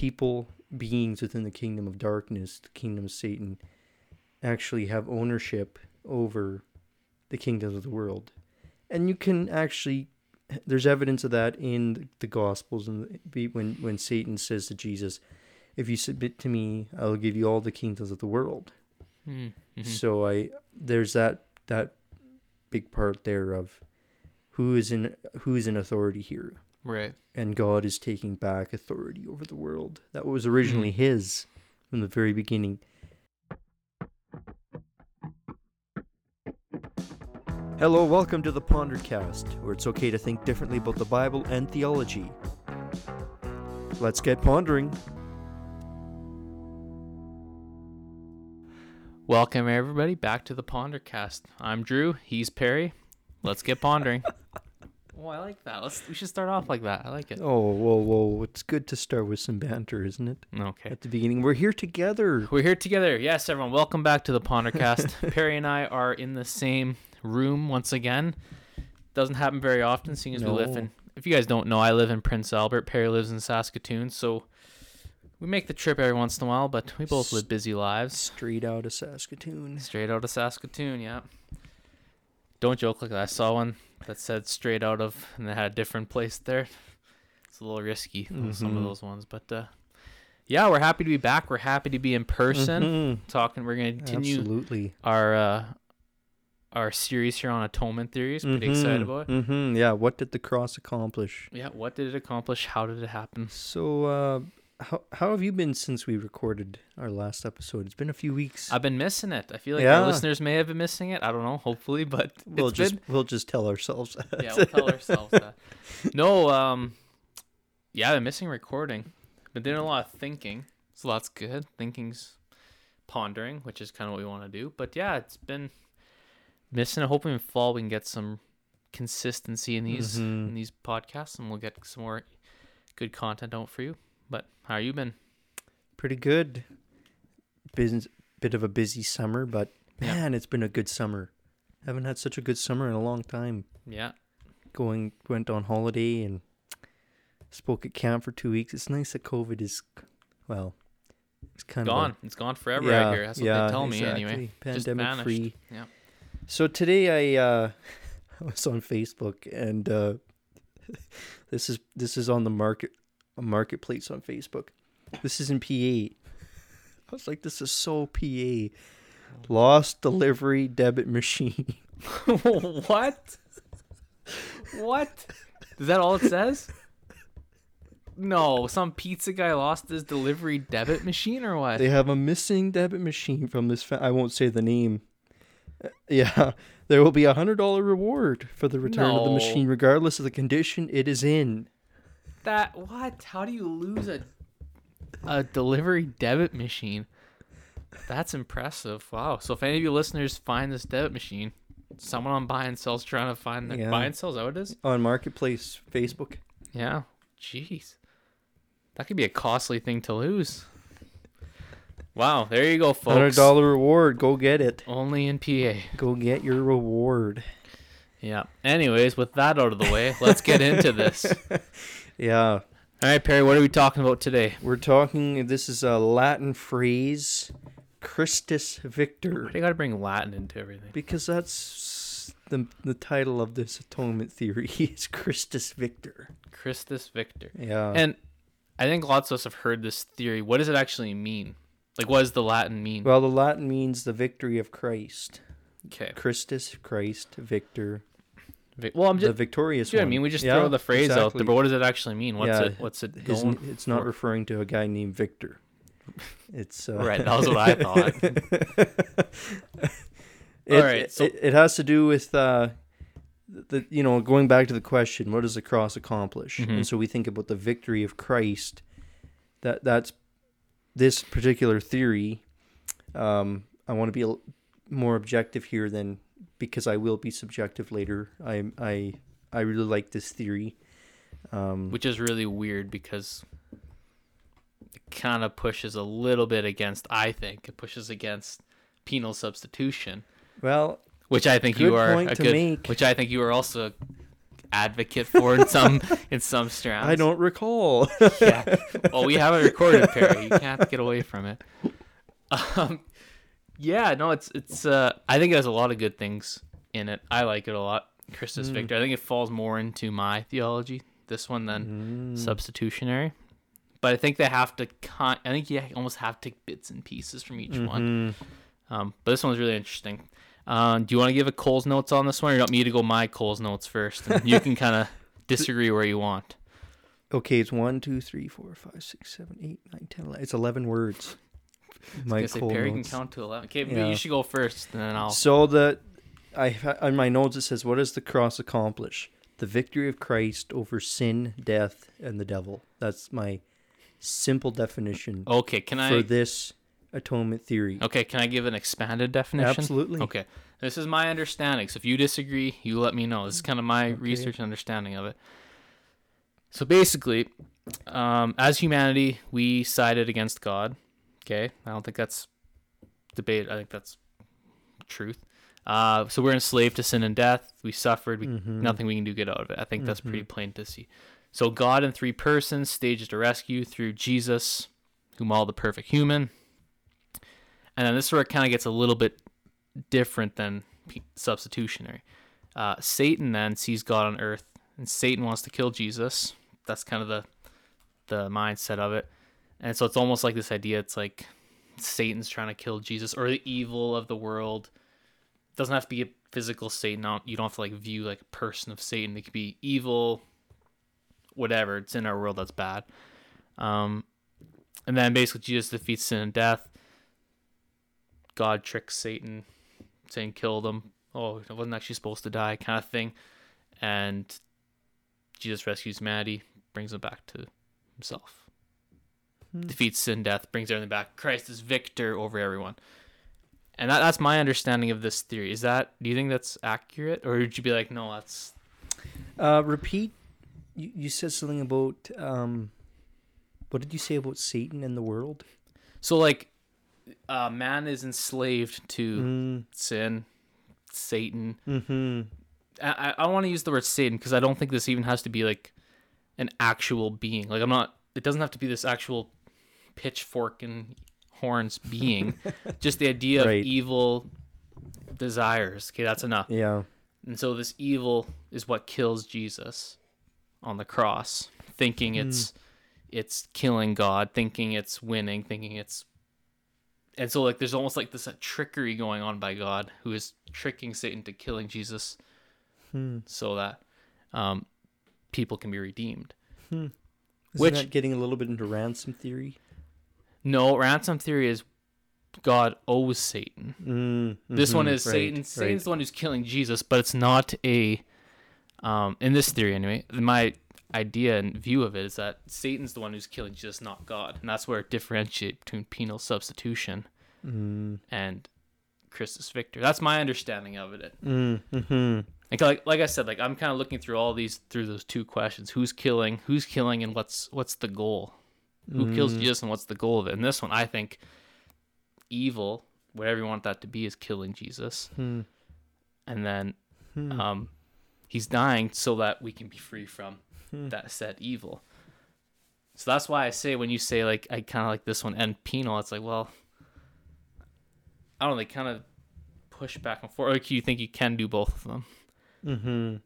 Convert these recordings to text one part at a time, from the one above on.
people, beings within the kingdom of darkness, the kingdom of Satan, actually have ownership over the kingdoms of the world. And you can actually, there's evidence of that in the Gospels, and when when Satan says to Jesus, "If you submit to me, I will give you all the kingdoms of the world." Mm, mhm. So I there's that that big part there of who is in who is in authority here, Right. and God is taking back authority over the world that was originally hmm. His from the very beginning. Hello, welcome to the Pondercast, where it's okay to think differently about the Bible and theology. Let's get pondering. Welcome everybody back to the Pondercast. I'm Drew. He's Perry. Let's get pondering. oh, I like that. Let's. We should start off like that. I like it. Oh, whoa, whoa! It's good to start with some banter, isn't it? Okay. At the beginning, we're here together. We're here together. Yes, everyone. Welcome back to the Pondercast. Perry and I are in the same room once again. Doesn't happen very often, seeing as we live in. If you guys don't know, I live in Prince Albert. Perry lives in Saskatoon, so we make the trip every once in a while. But we both live busy lives. Straight out of Saskatoon. Straight out of Saskatoon, yeah. Don't joke like that. I saw one that said straight out of, and they had a different place there. It's a little risky, with some of those ones. But uh, yeah, we're happy to be back. We're happy to be in person Mhm. talking. We're going to continue Absolutely. our uh, our series here on atonement theories. Pretty excited about it. hmm Yeah. What did the cross accomplish? Yeah, what did it accomplish? How did it happen? So, uh, how how have you been since we recorded our last episode? It's been a few weeks. I've been missing it. I feel like Yeah. our listeners may have been missing it. I don't know. Hopefully, but we'll just been we'll just tell ourselves. That. yeah, we'll tell ourselves that. No, um, yeah, I'm missing recording. Been doing a lot of thinking, so that's good. Thinking's pondering, which is kind of what we want to do. But yeah, it's been missing. I hope in fall we can get some consistency in these Mhm. in these podcasts, and we'll get some more good content out for you. But how you been? Pretty good. Business, bit of a busy summer, but Yeah. man, it's been a good summer. Haven't had such a good summer in a long time. Yeah, Going went on holiday and spoke at camp for two weeks. It's nice that COVID is, well, it's kind gone. of It's gone forever. I here. That's what they tell me anyway. exactly. Pandemic free. Yeah. So today I uh, I was on Facebook and uh, this is this is on the market a marketplace on Facebook. This is in PA. I was like, this is so PA. Lost delivery debit machine. what? What? Is that all it says? No, some pizza guy lost his delivery debit machine or what? They have a missing debit machine from this. Fa- I won't say the name. Uh, yeah, there will be a hundred dollar reward for the return of the No. machine, regardless of the condition it is in. That what? How do you lose a a delivery debit machine? That's impressive. Wow. So if any of you listeners find this debit machine, someone on buy and sell's trying to find the Yeah. buy and sell, is that what it is? on marketplace Facebook. Yeah. Jeez. That could be a costly thing to lose. Wow, there you go, folks. Hundred dollar reward. Go get it. Only in PA. Go get your reward. Yeah. Anyways, with that out of the way, let's get into this. Yeah, All right, Perry, what are we talking about today? we're talking. This is a Latin phrase, Christus Victor, Why do you got to bring Latin into everything? because that's the the title of this atonement theory. is Christus Victor. Christus Victor. Yeah. And I think lots of us have heard this theory. What does it actually mean? Like, what does the Latin mean? well, the Latin means the victory of Christ. Okay. Christus, Christ, Victor, Vic- Well, I'm just the victorious you know what I mean? We just Yeah, throw the phrase out there, but what does it actually mean? What's Yeah, it? What's it His- it's not for? referring to a guy named Victor. It's uh, Right, that was what I thought. it, All right, it, so- it, it has to do with uh, the you know going back to the question, what does the cross accomplish? Mhm. And so we think about the victory of Christ. That that's this particular theory. Um, I want to be more objective here than because I will be subjective later. I I I really like this theory. Um, Which is really weird because it kind of pushes a little bit against. I think it pushes against penal substitution, well, which I think you are a good. make. Which I think you are also advocate for in some in some strands. I don't recall. yeah. Well, we have it recorded, Perry. You can't get away from it. Um, yeah, no, it's it's. Uh, I think it has a lot of good things in it. I like it a lot. Christus Mm. Victor. I think it falls more into my theology. This one than Mm. substitutionary. But I think they have to. Con- I think you almost have to take bits and pieces from each one. Mhm. Um, but this one's really interesting. Uh, do you want to give a Coles Notes on this one, or you want me to go my Coles Notes first? And you can kind of disagree where you want. Okay, it's one, two, three, four, five, six, seven, eight, nine, ten, eleven. It's eleven words. My I say Perry notes. can count to eleven. Okay, but you should go first, and then I'll. So the I on my notes it says, "What does the cross accomplish? The victory of Christ over sin, death, and the devil." That's my simple definition Okay, can I for this atonement theory. Okay, can I give an expanded definition? Absolutely. Okay, this is my understanding. So if you disagree, you let me know. This is kind of my research and understanding of it. So basically, um, as humanity, we sided against God. Okay, I don't think that's debate. I think that's truth. Uh, so we're enslaved to sin and death. We suffered. We, Mhm. Nothing we can do get out of it. I think that's pretty plain to see. So God in three persons staged a rescue through Jesus, whom all the perfect human. And then this is where it kind of gets a little bit different than substitutionary. Uh, Satan then sees God on earth, and Satan wants to kill Jesus. That's kind of the the mindset of it. And so it's almost like this idea. It's like Satan's trying to kill Jesus, or the evil of the world. It doesn't have to be a physical Satan. You don't have to like view like a person of Satan. It could be evil, whatever. It's in our world that's bad. Um, and then basically Jesus defeats sin and death. God tricks Satan, saying kill them. Oh, I wasn't actually supposed to die, kind of thing. And Jesus rescues Maddie, brings him back to himself. Hmm. Defeats sin, death, brings everything back. Christ is victor over everyone. And that, that's my understanding of this theory. Is that do you think that's accurate, or would you be like, no, that's Uh, repeat. You, you said something about um, what did you say about Satan and the world? so like, uh, man is enslaved to Mm, sin, Satan, mm-hmm. I, I want to use the word Satan because I don't think this even has to be like an actual being. Like I'm not. It doesn't have to be this actual pitchfork and horns being. just the idea Right. of evil desires. Okay, that's enough. Yeah. And so this evil is what kills Jesus on the cross, thinking it's it's killing God, thinking it's winning, thinking it's and so like there's almost like this uh, trickery going on by God who is tricking Satan to killing Jesus Hmm. so that um, people can be redeemed. Isn't Which- that getting a little bit into ransom theory? No, ransom theory is God owes Satan. Mm, This one is right, Satan. right. Satan's the one who's killing Jesus, but it's not a. Um, in this theory, anyway, my idea and view of it is that Satan's the one who's killing Jesus, not God, and that's where it differentiates between penal substitution Mm, and Christus Victor. That's my understanding of it. mm, mhm. Like, like, like I said, like I'm kind of looking through all these through those two questions: who's killing, who's killing, and what's what's the goal? Who kills Mm. Jesus, and what's the goal of it? And this one, I think, evil, whatever you want that to be, is killing Jesus, Hmm. and then Hmm. um, he's dying so that we can be free from Hmm. that said evil. So that's why I say when you say like I kind of like this one and penal, it's like well, I don't know. They kind of push back and forth. Like you think you can do both of them? Mm-hmm.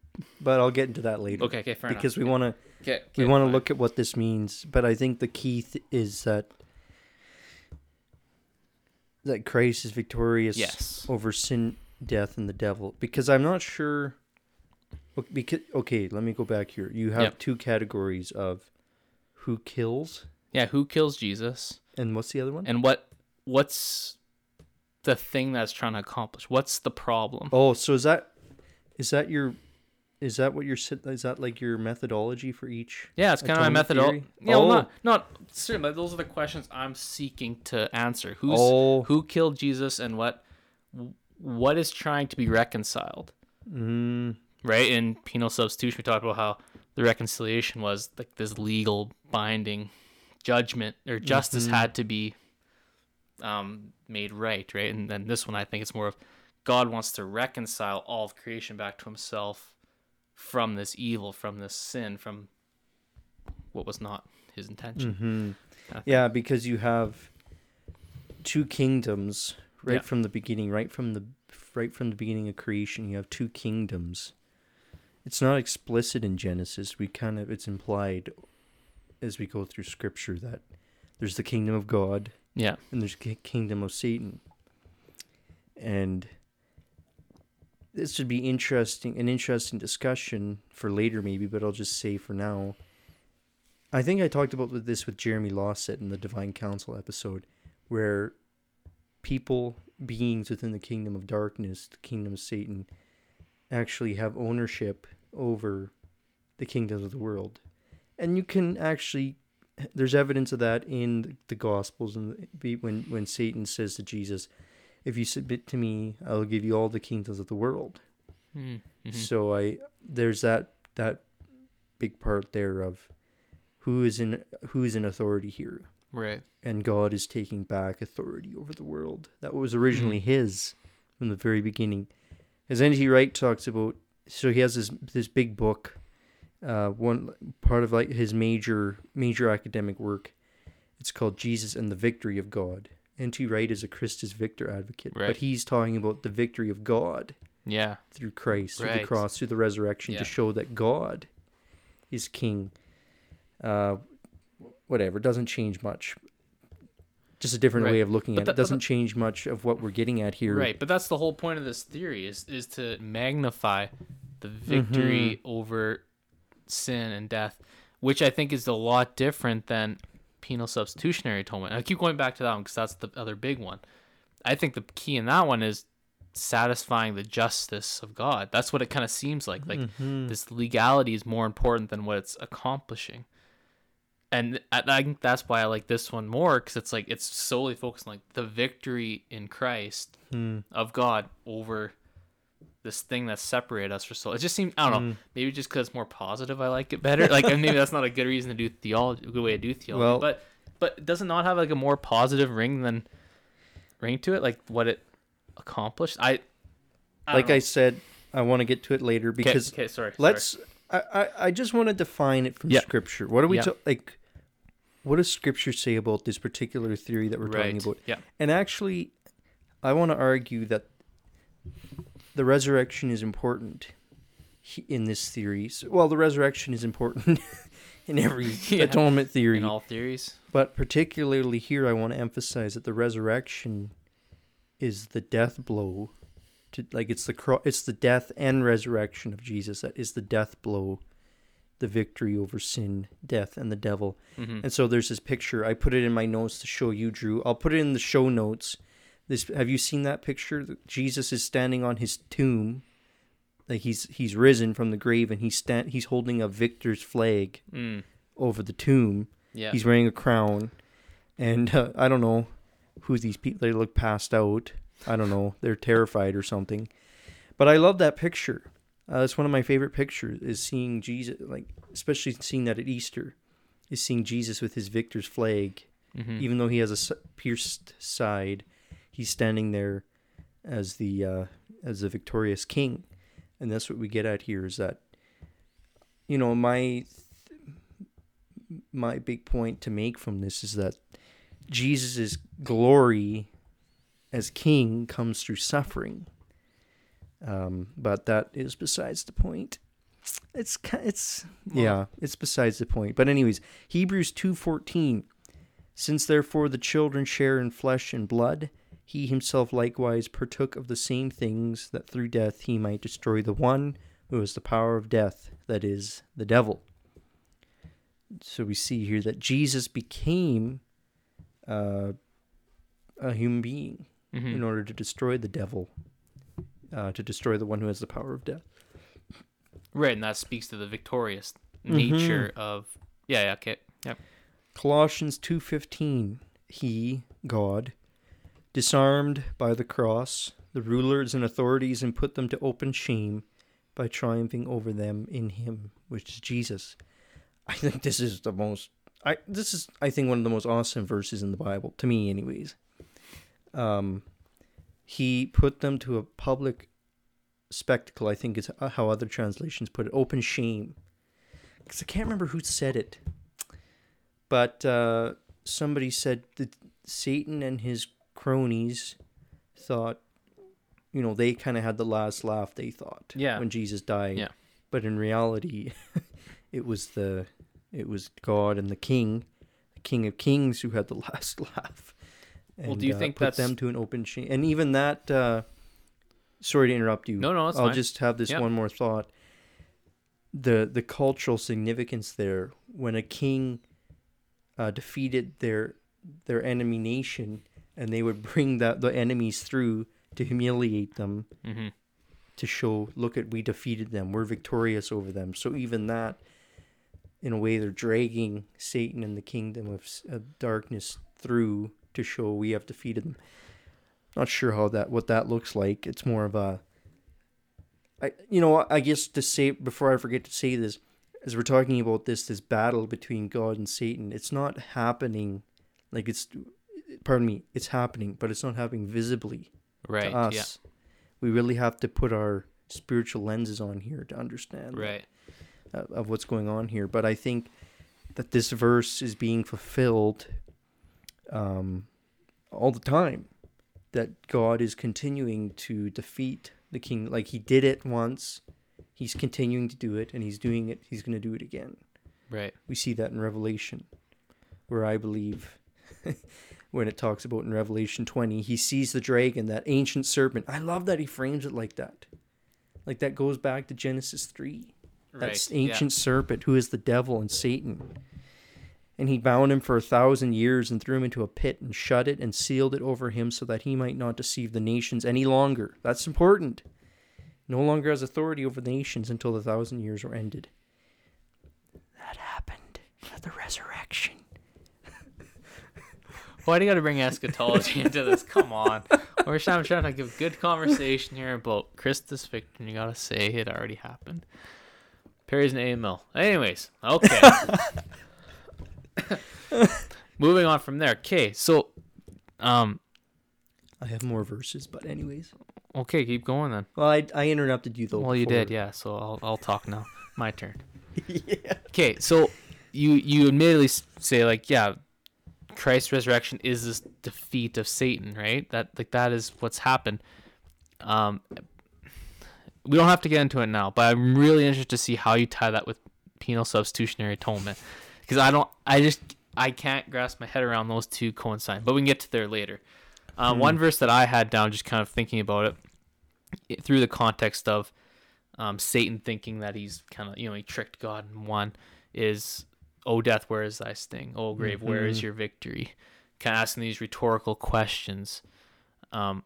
But I'll get into that later. Okay, okay, fair because we want to Okay, we want to look at what this means. But I think the key th- is that that Christ is victorious Yes. over sin, death, and the devil. Because I'm not sure. Because okay, let me go back here. You have Yep. two categories of who kills Yeah, who kills Jesus, and what's the other one? and what what's the thing that's trying to accomplish? What's the problem? Oh, so is that is that your is that what your is that like your methodology for each? Yeah, it's kind of my methodology. You know, Oh. not not certainly. Those are the questions I'm seeking to answer. Who's Oh. who killed Jesus and what what is trying to be reconciled? Mm, Right in penal substitution, we talked about how the reconciliation was like this legal binding judgment or justice Mhm. had to be um, made right, right? And then this one, I think it's more of God wants to reconcile all of creation back to Himself from this evil, from this sin, from what was not his intention. hmm think. Yeah, because you have two kingdoms right Yeah. from the beginning, right from the right from the beginning of creation. You have two kingdoms. It's not explicit in Genesis. We kind of it's implied as we go through Scripture that there's the kingdom of God Yeah. and there's the kingdom of Satan. And this should be interesting, an interesting discussion for later, maybe. But I'll just say for now. I think I talked about this with Jeremy Lawsett in the Divine Council episode, where people, beings within the kingdom of darkness, the kingdom of Satan, actually have ownership over the kingdoms of the world, and you can actually there's evidence of that in the gospels and when when satan says to jesus if you submit to me i'll give you all the kingdoms of the world Mm-hmm. so i there's that that big part there of who is in who is in authority here right. and god is taking back authority over the world that was originally his from the very beginning as N.T. Wright talks about so he has this this big book uh, one part of like his major major academic work. It's called Jesus and the Victory of God. N.T. Wright is a Christus Victor advocate, Right. but he's talking about the victory of God Yeah. through Christ, through the cross, through the resurrection, Yeah. to show that God is King. Uh, whatever doesn't change much. Just a different Right. way of looking But at that- it. Doesn't that- change much of what we're getting at here. Right, but that's the whole point of this theory is is to magnify the victory Mm-hmm. over sin and death, which I think is a lot different than penal substitutionary atonement. I keep going back to that one because that's the other big one. I think the key in that one is satisfying the justice of God. That's what it kind of seems like. Like Mhm. this legality is more important than what it's accomplishing. And I think that's why I like this one more because it's like it's solely focused on like the victory in Christ Hmm. of God over this thing that separated us for so. It just seems I don't know. Mm. Maybe just because it's more positive, I like it better. Like maybe that's not a good reason to do theology, a good way to do theology. Well- but but does it not have like a more positive ring than ring to it? Like what it accomplished? I, I like don't I said, I want to get to it later because okay, sorry. sorry. let's. I, I, I just want to define it from Yeah. Scripture. What do we Yeah. like? What does Scripture say about this particular theory that we're talking about? Yeah. And actually, I want to argue that the resurrection is important in this theory. So, well, the resurrection is important in every Yeah. atonement theory, In all theories. but particularly here, I want to emphasize that the resurrection is the death blow. To, like it's the cro- it's the death and resurrection of Jesus that is the death blow, the victory over sin, death, and the devil. hmm And so there's this picture. I put it in my notes to show you, Drew. I'll put it in the show notes. This have you seen that picture? Jesus is standing on his tomb. Like he's he's risen from the grave and he's stand he's holding a victor's flag Mm. over the tomb. Yeah. He's wearing a crown. And uh, I don't know who these people they look passed out. I don't know. They're terrified or something. But I love that picture. Uh, that's one of my favorite pictures is seeing Jesus like especially seeing that at Easter is seeing Jesus with his victor's flag Mhm. even though he has a pierced side, he's standing there as the uh, as the victorious king, and that's what we get at here. Is that you know my my big point to make from this is that Jesus' glory as king comes through suffering. Um, but that is besides the point. It's it's yeah, it's besides the point. But anyways, Hebrews 2:14 Since therefore the children share in flesh and blood, he himself likewise partook of the same things that through death he might destroy the one who has the power of death, that is the devil. So we see here that Jesus became uh, a human being Mhm. in order to destroy the devil, uh, to destroy the one who has the power of death. Right, and that speaks to the victorious Mhm. nature of. Yeah, yeah, okay. Yep. Colossians 2:15 He God disarmed by the cross the rulers and authorities and put them to open shame by triumphing over them in him which is Jesus. I think this is the most I this is I think one of the most awesome verses in the Bible to me anyways. Um he put them to a public spectacle. I think is how other translations put it. Open shame. Because I can't remember who said it, but uh, somebody said that Satan and his cronies thought, you know, they kind of had the last laugh. They thought, Yeah. when Jesus died. Yeah. But in reality, it was the it was God and the King, the King of Kings, who had the last laugh. Well, do you uh, think put that's- them to an open shame? And even that. Uh, sorry to interrupt you. No, no, I'll fine. just have this Yeah. one more thought. The the cultural significance there when a king uh, defeated their their enemy nation and they would bring that the enemies through to humiliate them Mm-hmm. to show look at we defeated them. We're victorious over them. So even that in a way they're dragging satan and the kingdom of, of darkness through to show we have defeated them. Not sure how that what that looks like. It's more of a i you know i guess to say before i forget to say this as we're talking about this this battle between god and satan it's not happening like it's pardon me it's happening but it's not happening visibly Right. to us. Yeah. We really have to put our spiritual lenses on here to understand Right. uh, of what's going on here. But I think that this verse is being fulfilled um, all the time. That God is continuing to defeat the king, like He did it once. He's continuing to do it, and He's doing it. He's going to do it again. Right. We see that in Revelation, where I believe when it talks about in Revelation 20, he sees the dragon, that ancient serpent. I love that he frames it like that. Like that goes back to Genesis 3. That Right. yeah. ancient serpent who is the devil and Satan. And he bound him for a thousand years and threw him into a pit and shut it and sealed it over him so that he might not deceive the nations any longer. That's important. No longer has authority over the nations until the thousand years are ended. That happened at the resurrection. Why do you got to bring eschatology into this? Come on. We're trying, trying to give good conversation here about Christus Victor, and you got to say it already happened. Perry's an amil. Anyways, okay. Moving on from there. Okay, so, um, I have more verses, but anyways. okay, keep going then. Well, I, I interrupted you though. Well, you did, yeah. So I'll I'll talk now. My turn. yeah. Okay, so you you admittedly say like, yeah, Christ's resurrection is this defeat of Satan, right? That like that is what's happened. Um, we don't have to get into it now, but I'm really interested to see how you tie that with penal substitutionary atonement, because I don't, I just I can't grasp my head around those two coincide. But we can get to there later. Um, One verse that I had down, just kind of thinking about it, it through the context of um, Satan thinking that he's kind of you know he tricked God and won is oh death where is thy sting? Oh grave where is Mhm. your victory? Kind of asking these rhetorical questions um,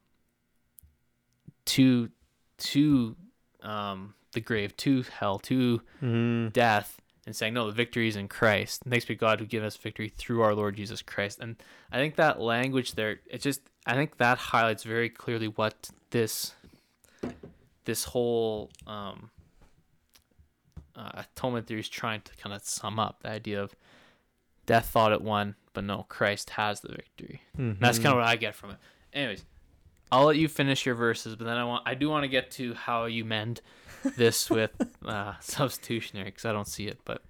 to to um, the grave to hell to Mm, death and saying no the victory is in Christ. Thanks be God who give us victory through our Lord Jesus Christ. And I think that language there it just I think that highlights very clearly what this this whole um, uh, atonement theory is trying to kind of sum up the idea of death thought it won but no Christ has the victory that's mhm. kind of what I get from it. Anyways, I'll let you finish your verses, but then I want I do want to get to how you mend this with uh, substitutionary because I don't see it. But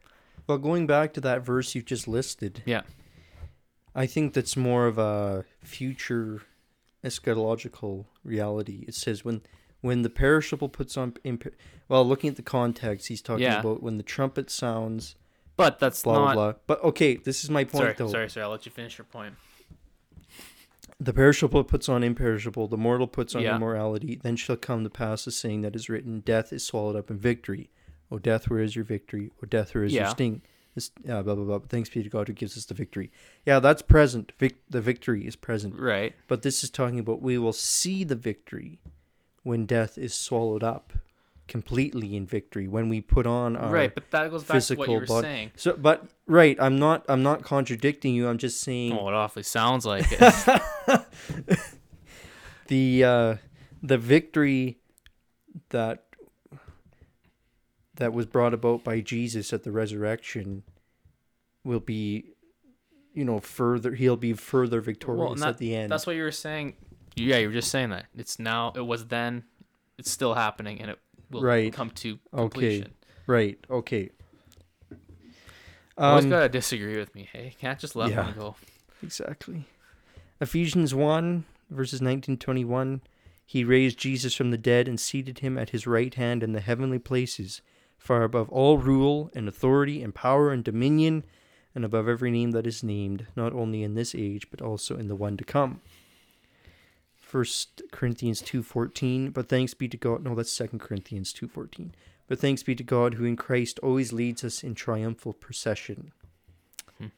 Well, going back to that verse you just listed. Yeah. I think that's more of a future eschatological reality. It says when when the perishable puts on imper- well, looking at the context, he's talking Yeah. about when the trumpet sounds, but that's blah blah not. blah. But okay, this is my point Sorry, though. sorry, sorry. I'll let you finish your point. The perishable puts on imperishable, the mortal puts on Yeah. immorality. Then shall come the pass the saying that is written, Death is swallowed up in victory. O death, where is your victory? O death, where is your sting? This, uh, blah, blah, blah. Thanks be to God who gives us the victory. Yeah, that's present. Vic- the victory is present. Right. But this is talking about we will see the victory when death is swallowed up completely in victory, when we put on our. right, but that goes back to what you were body- saying. So, but right, I'm not. I'm not contradicting you. I'm just saying. Oh, it awfully sounds like it. the uh, the victory that that was brought about by Jesus at the resurrection will be you know further he'll be further victorious and that- at the end That's what you were saying. Yeah, you were just saying that. It's now. It was then. it's still happening and it will Right. come to Okay. completion. Right. Okay. Always Um, gotta disagree with me. Hey, can't just let yeah. one go. Exactly. Ephesians 1, verses nineteen twenty one. He raised Jesus from the dead and seated him at his right hand in the heavenly places, far above all rule and authority and power and dominion, and above every name that is named, not only in this age, but also in the one to come. First Corinthians 2:14 but thanks be to God no that's Second Corinthians 2:14 but thanks be to God who in Christ always leads us in triumphal procession Hmm.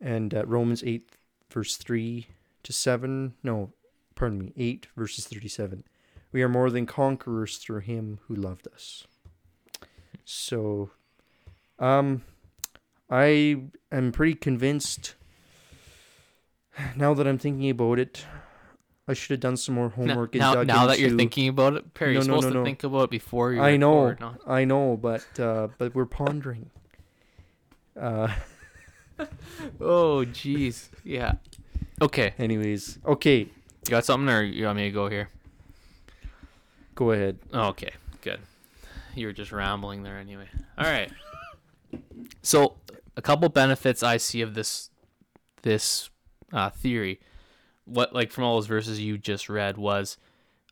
and uh, Romans 8 verse 3 to 7 no pardon me 8 verses 37 we are more than conquerors through him who loved us so um i am pretty convinced now that i'm thinking about it i should have done some more Now, homework now, dug now that you're thinking about it, Perry, No, you're no, supposed no, to think about it before you I know, not- I know, but uh, but we're pondering. Uh, Oh, jeez. Yeah. Okay. anyways, okay, You got something, or you want me to go here? go ahead. Oh, okay, good. You were just rambling there anyway. All right. So, a couple benefits I see of this this uh, theory, what like from all those verses you just read was,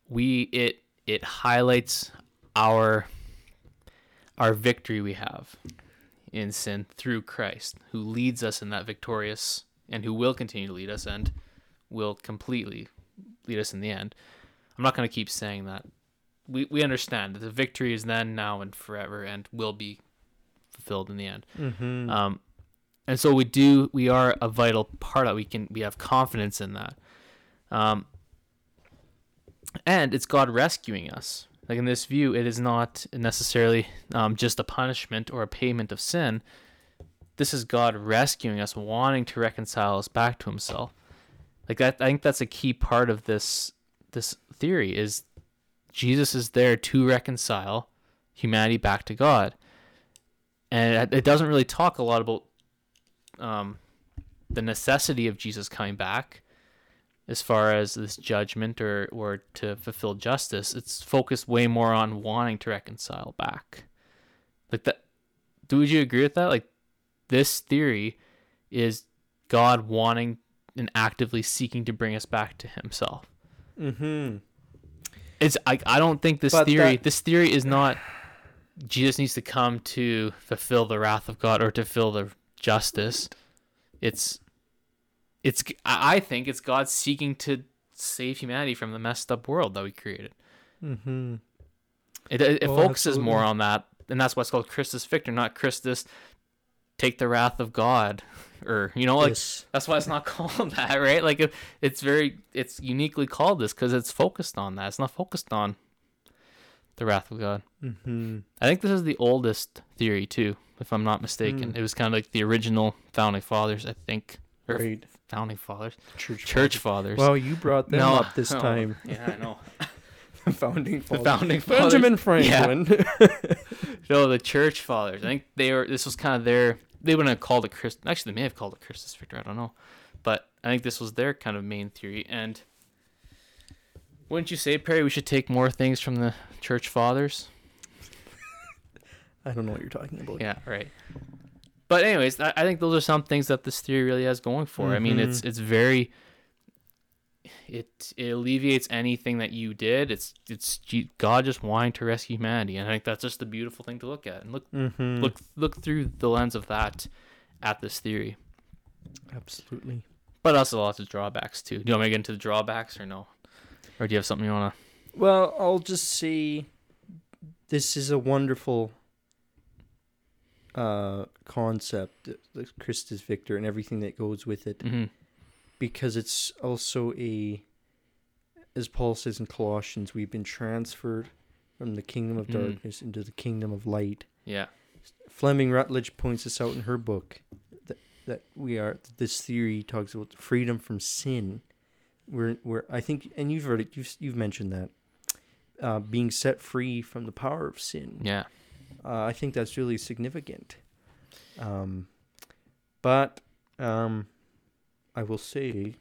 we it it highlights our our victory we have in sin through Christ, who leads us in that victorious and who will continue to lead us and will completely lead us in the end. I'm not going to keep saying that we, we understand that the victory is then, now, and forever, and will be fulfilled in the end. Mm-hmm. Um, and so we do. We are a vital part of. it. We can. We have confidence in that. Um, and it's God rescuing us. Like in this view, it is not necessarily um, just a punishment or a payment of sin. This is God rescuing us, wanting to reconcile us back to Himself. Like that, I think that's a key part of this this theory is Jesus is there to reconcile humanity back to God. And it, it doesn't really talk a lot about um, the necessity of Jesus coming back as far as this judgment or, or to fulfill justice. It's focused way more on wanting to reconcile back. Like that do would you agree with that? Like this theory is God wanting and actively seeking to bring us back to himself. mm-hmm. It's I, I don't think this But theory that- this theory is not Jesus needs to come to fulfill the wrath of God or to fulfill the justice. It's it's I think it's God seeking to save humanity from the messed up world that we created. Mm-hmm. It it, it Oh, focuses more on that, and that's why it's called Christus Victor, not Christus take the wrath of God, or you know like yes. that's why it's not called that, right? Like it, it's very, it's uniquely called this because it's focused on that. It's not focused on the wrath of God. Mm-hmm. I think this is the oldest theory too, if I'm not mistaken. Hmm. It was kind of like the original founding fathers, I think, or Right. Founding fathers, Church. church fathers. Well, you brought them No, up this oh, time. Yeah, I know. The founding the fathers. founding fathers. Benjamin Franklin. No, the church fathers. I think they were. This was kind of their. They wouldn't have called it Christ. Actually, they may have called it Christus Victor. I don't know, but I think this was their kind of main theory. And wouldn't you say, Perry, we should take more things from the church fathers? I don't know what you're talking about. Yeah, right. But anyways, I, I think those are some things that this theory really has going for. it. I mean, it's it's very. It it alleviates anything that you did. It's it's God just wanting to rescue humanity, and I think that's just a beautiful thing to look at and look Mm-hmm. look look through the lens of that at this theory. Absolutely. But also lots of drawbacks too. Do you want me to get into the drawbacks or no? Or do you have something you want to? Well, I'll just say this is a wonderful uh, concept, the Christus Victor, and everything that goes with it, Mm-hmm. because it's also a, as Paul says in Colossians, we've been transferred from the kingdom of Mm. darkness into the kingdom of light. Yeah. Fleming Rutledge points this out in her book that that we are this theory talks about freedom from sin. We're we're I think and you've heard it you've you've mentioned that uh, being set free from the power of sin. Yeah. Uh, I think that's really significant. Um, but um, I will say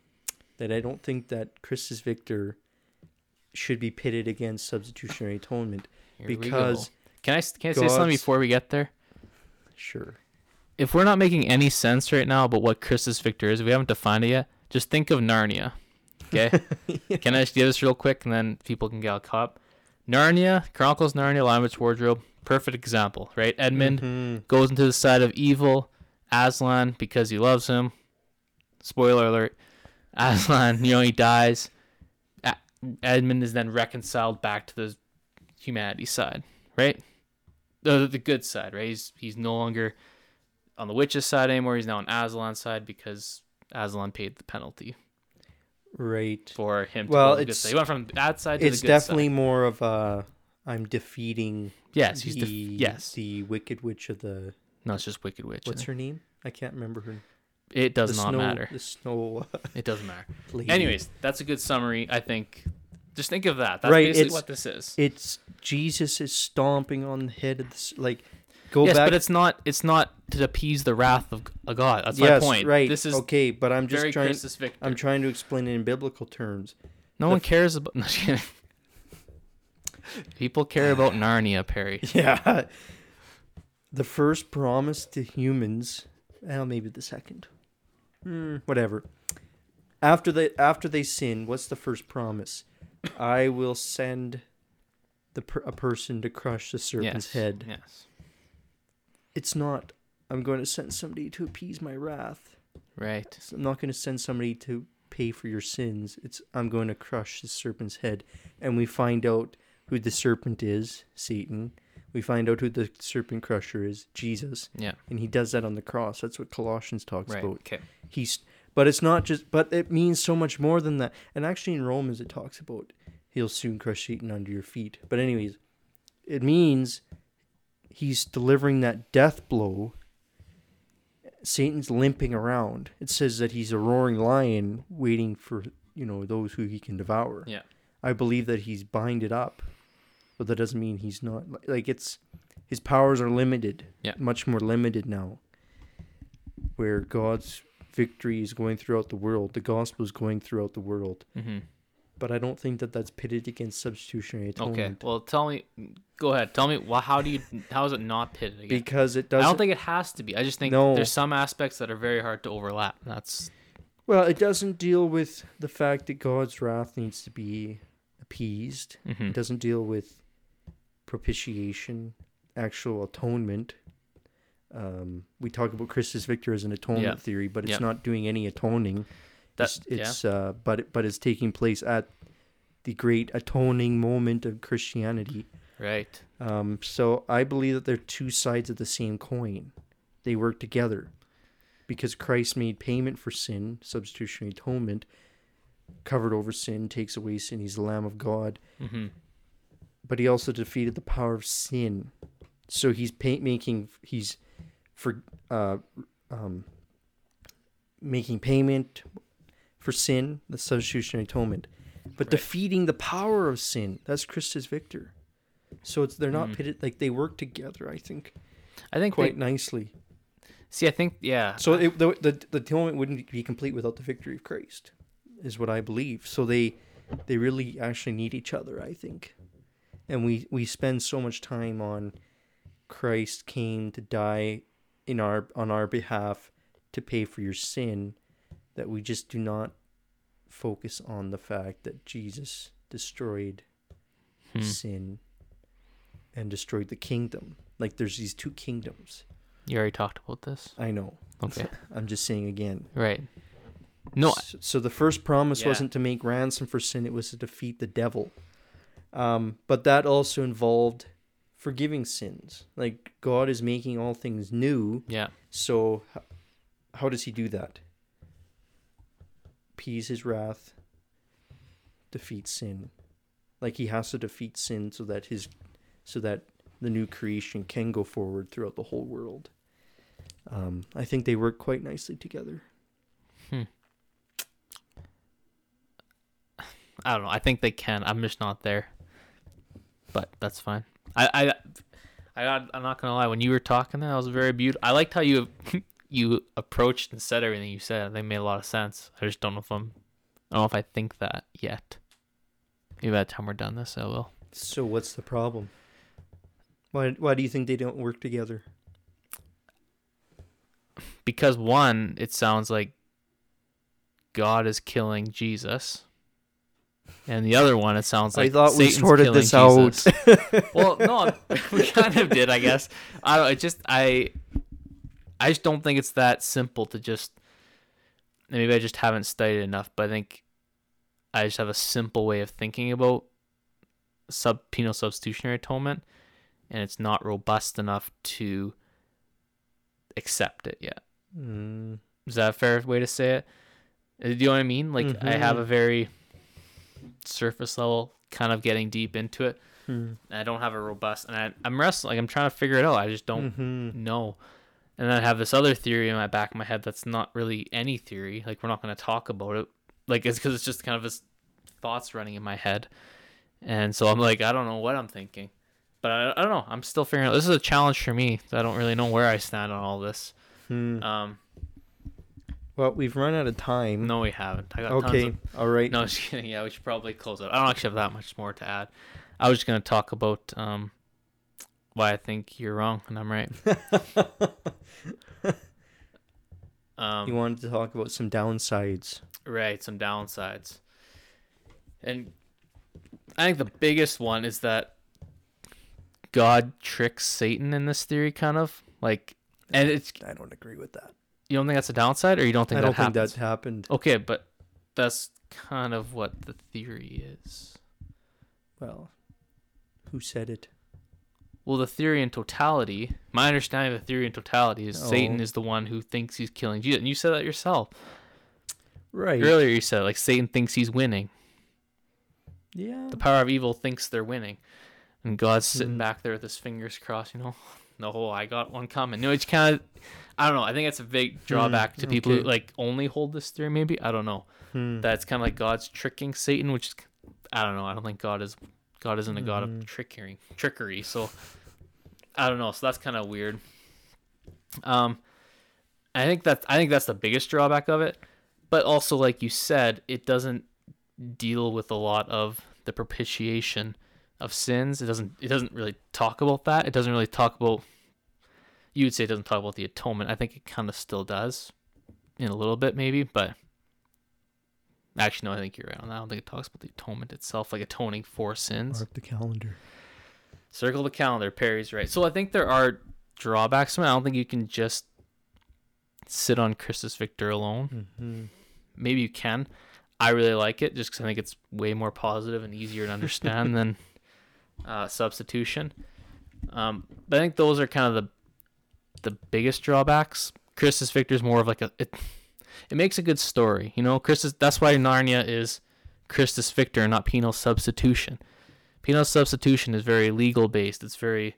that I don't think that Christus Victor should be pitted against substitutionary atonement Here because can I can I say something before we get there? sure. If we're not making any sense right now about what Christus Victor is, we haven't defined it yet. Just think of Narnia. Okay. Can I just do this real quick and then people can get caught up? Narnia, Chronicles of Narnia, Lion Witch Wardrobe, perfect example, right? Edmund Mhm. goes into the side of evil. Aslan, because he loves him. Spoiler alert. Aslan, you know, he dies. A- Edmund is then reconciled back to the humanity side, right? The, the good side, right? He's, he's no longer on the witch's side anymore. He's now on Aslan's side because Aslan paid the penalty Right. for him to Well, go to the good it's- He went from the bad side to It's the good side. It's definitely side. more of a I'm defeating Yes, he's the, def- yes. the wicked witch of the No, it's just Wicked Witch. what's her name? I can't remember her. It does the not snow, matter. The snow It doesn't matter. lady. Anyways, that's a good summary. I think. Just think of that. That's Right, basically what this is. it's Jesus is stomping on the head of this like go yes, back but it's not. It's not to appease the wrath of a god. That's yes, my point. right. This is okay, but I'm just trying I'm trying to explain it in biblical terms. no the one cares about. No, just kidding. People care about Narnia, Perry. Yeah. The first promise to humans, well, maybe the second. Hmm, whatever. After they after they sin, what's the first promise? I will send the per- a person to crush the serpent's Yes. head. Yes. It's not. I'm going to send somebody to appease my wrath. Right. I'm not going to send somebody to pay for your sins. It's I'm going to crush the serpent's head, and we find out who the serpent is, Satan. We find out who the serpent crusher is, Jesus, Yeah. and he does that on the cross. That's what Colossians talks Right. about. Okay. He's, but it's not just, but it means so much more than that. And actually, in Romans, it talks about he'll soon crush Satan under your feet. But anyways, it means he's delivering that death blow. Satan's limping around. It says that he's a roaring lion waiting for you know those who he can devour. Yeah. I believe that he's binded up, but that doesn't mean he's not like it's his powers are limited. Yeah. Much more limited now. Where God's victory is going throughout the world, the gospel is going throughout the world. Mm-hmm. But I don't think that that's pitted against substitutionary atonement. Okay. Well, tell me. Go ahead. Tell me. Why? How do you? How is it not pitted again? because it doesn't. I don't think it has to be. I just think No. there's some aspects that are very hard to overlap. That's well, it doesn't deal with the fact that God's wrath needs to be appeased. mhm. It doesn't deal with propitiation, actual atonement. Um, we talk about Christus Victor as an atonement Yeah. theory, but it's Yeah. not doing any atoning. that. it's it's uh, but it- but it's taking place at the great atoning moment of Christianity. Right. Um, so I believe that they're two sides of the same coin. They work together because Christ made payment for sin, substitutionary atonement, covered over sin, takes away sin. He's the Lamb of God, Mm-hmm. but he also defeated the power of sin. So he's pay- making he's for uh, um, making payment for sin, the substitutionary atonement, but Right. defeating the power of sin. That's Christus Victor. So it's they're not Mhm. pitted like they work together. I think I think quite they, nicely. see. I think yeah. So it, the, the the atonement wouldn't be complete without the victory of Christ, is what I believe. So they they really actually need each other. I think, and we we spend so much time on Christ came to die in our on our behalf to pay for your sin that we just do not focus on the fact that Jesus destroyed Hmm. sin and destroyed the kingdom. Like there's these two kingdoms. You already talked about this. I know. Okay. I'm just saying again. Right. No. So, so the first promise Yeah. wasn't to make ransom for sin; it was to defeat the devil. Um, but that also involved forgiving sins. Like God is making all things new. Yeah. So, h- how does He do that? Appease His wrath, defeat sin. Like He has to defeat sin so that His, so that the new creation can go forward throughout the whole world. Um, I think they work quite nicely together. I don't know. I think they can. I'm just not there. But that's fine. I I I I'm not gonna lie. When you were talking, that I was very beautiful. I liked how you you approached and said everything you said. They made a lot of sense. I just don't know if I'm. I don't know if I think that yet. maybe by the time we're done this, I will. So what's the problem? Why why do you think they don't work together? Because one, it sounds like God is killing Jesus. And the other one, it sounds like I thought we sorted this out. Jesus. well, no, we kind of did, I guess. I don't. It just I, I just don't think it's that simple to just. Maybe I just haven't studied enough, but I think I just have a simple way of thinking about sub penal substitutionary atonement, and it's not robust enough to accept it yet. Mm, Is that a fair way to say it? Uh, Do you know what I mean? Like I have Mhm. a very surface level kind of getting deep into it. hmm. I don't have a robust and I, I'm wrestling. Like I'm trying to figure it out. I just don't Mhm. know. And then I have this other theory in my back of my head that's not really any theory. Like we're not going to talk about it. Like it's because it's just kind of this thoughts running in my head. And so I'm like, I don't know what I'm thinking. But I, I don't know. I'm still figuring out. This is a challenge for me. I don't really know where I stand on all this. Hmm. Um, Well, we've run out of time. no, we haven't. I got tons okay. of All right. No, just kidding. Yeah, we should probably close it. I don't actually have that much more to add. I was just gonna talk about um why I think you're wrong and I'm right. Um, you wanted to talk about some downsides. right, some downsides, and I think the biggest one is that God tricks Satan in this theory, kind of like, and it's I don't agree with that. You don't think that's a downside, or you don't think I that don't think happens? that happened. Okay, but that's kind of what the theory is. Well, who said it? Well, the theory in totality, my understanding of the theory in totality is Satan is the one who thinks he's killing Jesus. And you said that yourself. Right. Earlier you said like Satan thinks he's winning. Yeah. The power of evil thinks they're winning. And God's sitting Mhm. back there with his fingers crossed, you know. No, I got one coming. No, it's kind of I don't know. I think that's a big drawback to people who like only hold this theory maybe. I don't know. Hmm. That's kind of like God's tricking Satan, which is I don't know. I don't think God is God isn't a god of trickery. Trickery. So I don't know. So that's kind of weird. Um, I think that I think that's the biggest drawback of it. But also, like you said, it doesn't deal with a lot of the propitiation of sins. It doesn't. It doesn't really talk about that. It doesn't really talk about. You would say it doesn't talk about the atonement. I think it kind of still does, in a little bit maybe, but actually no, I think you're right on that. I don't think it talks about the atonement itself, like atoning for sins. Mark the calendar. Circle the calendar. Perry's right. So I think there are drawbacks. to it. I don't think you can just sit on Christus Victor alone. hmm Maybe you can. I really like it just because I think it's way more positive and easier to understand than uh, substitution. Um, but I think those are kind of the the biggest drawbacks. Christus Victor is more of like a it. It makes a good story, you know. Christus. That's why Narnia is Christus Victor, not penal substitution. Penal substitution is very legal based. It's very,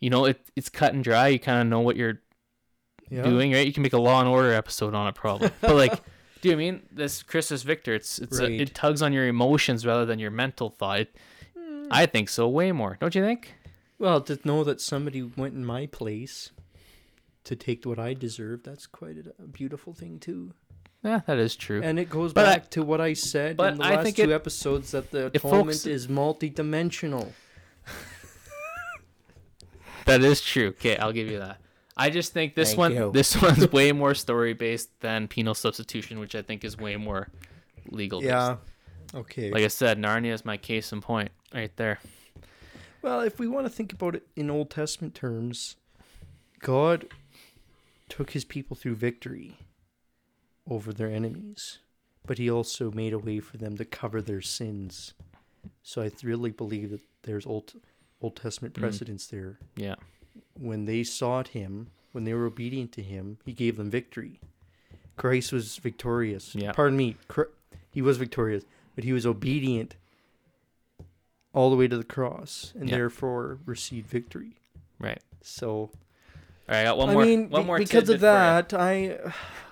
you know, it it's cut and dry. You kind of know what you're doing, right? You can make a Law and Order episode on it, probably. But like, do you know I mean this Christus Victor? It's it's a, it tugs on your emotions rather than your mental thought. It- hmm. I think so, way more. Don't you think? Well, to know that somebody went in my place to take what I deserve, that's quite a, beautiful thing too. Yeah, that is true. And it goes But I- back to what I said in the I last two it- episodes that the atonement focuses- is multidimensional. That is true. Okay, I'll give you that. I just think this Thank one you. this one's way more story based than penal substitution, which I think is way more legal based. Yeah. Okay. Like I said, Narnia is my case in point right there. Well, if we want to think about it in Old Testament terms, God took his people through victory over their enemies, but he also made a way for them to cover their sins. So I really believe that there's Old Old Testament Mm. there. Yeah. When they sought him, when they were obedient to him, he gave them victory. Christ was victorious. Yeah. Pardon me. He was victorious, but he was obedient all the way to the cross and Yeah. therefore received victory. Right. So All right, I got one I more. mean, one more because of that, I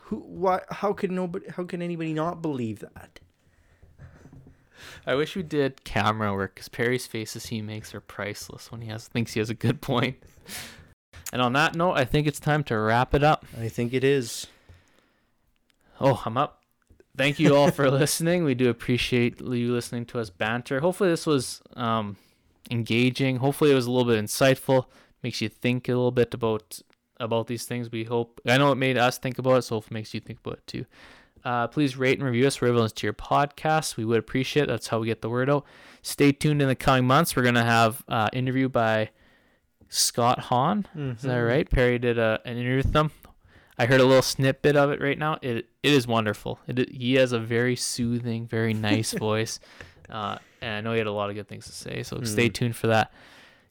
who why how could nobody how can anybody not believe that? I wish we did camera work because Perry's faces he makes are priceless when he has thinks he has a good point. And on that note, I think it's time to wrap it up. I think it is. Oh, I'm up. thank you all for listening. We do appreciate you listening to us banter. Hopefully, this was um, engaging. Hopefully, it was a little bit insightful. Makes you think a little bit about about these things. We hope. I know it made us think about it, so hopefully, it makes you think about it too. Uh, please rate and review us wherever you listen to your podcast. We would appreciate. It. That's how we get the word out. Stay tuned in the coming months. We're gonna have uh, interview by Scott Hahn. Is that Mhm. right? Perry did a, an interview with them. I heard a little snippet of it right now. It it is wonderful. It he has a very soothing, very nice voice, uh, and I know he had a lot of good things to say. So stay Mm. tuned for that.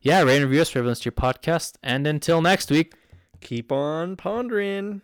Yeah, rate and review us you listen to your podcast. And until next week keep on pondering.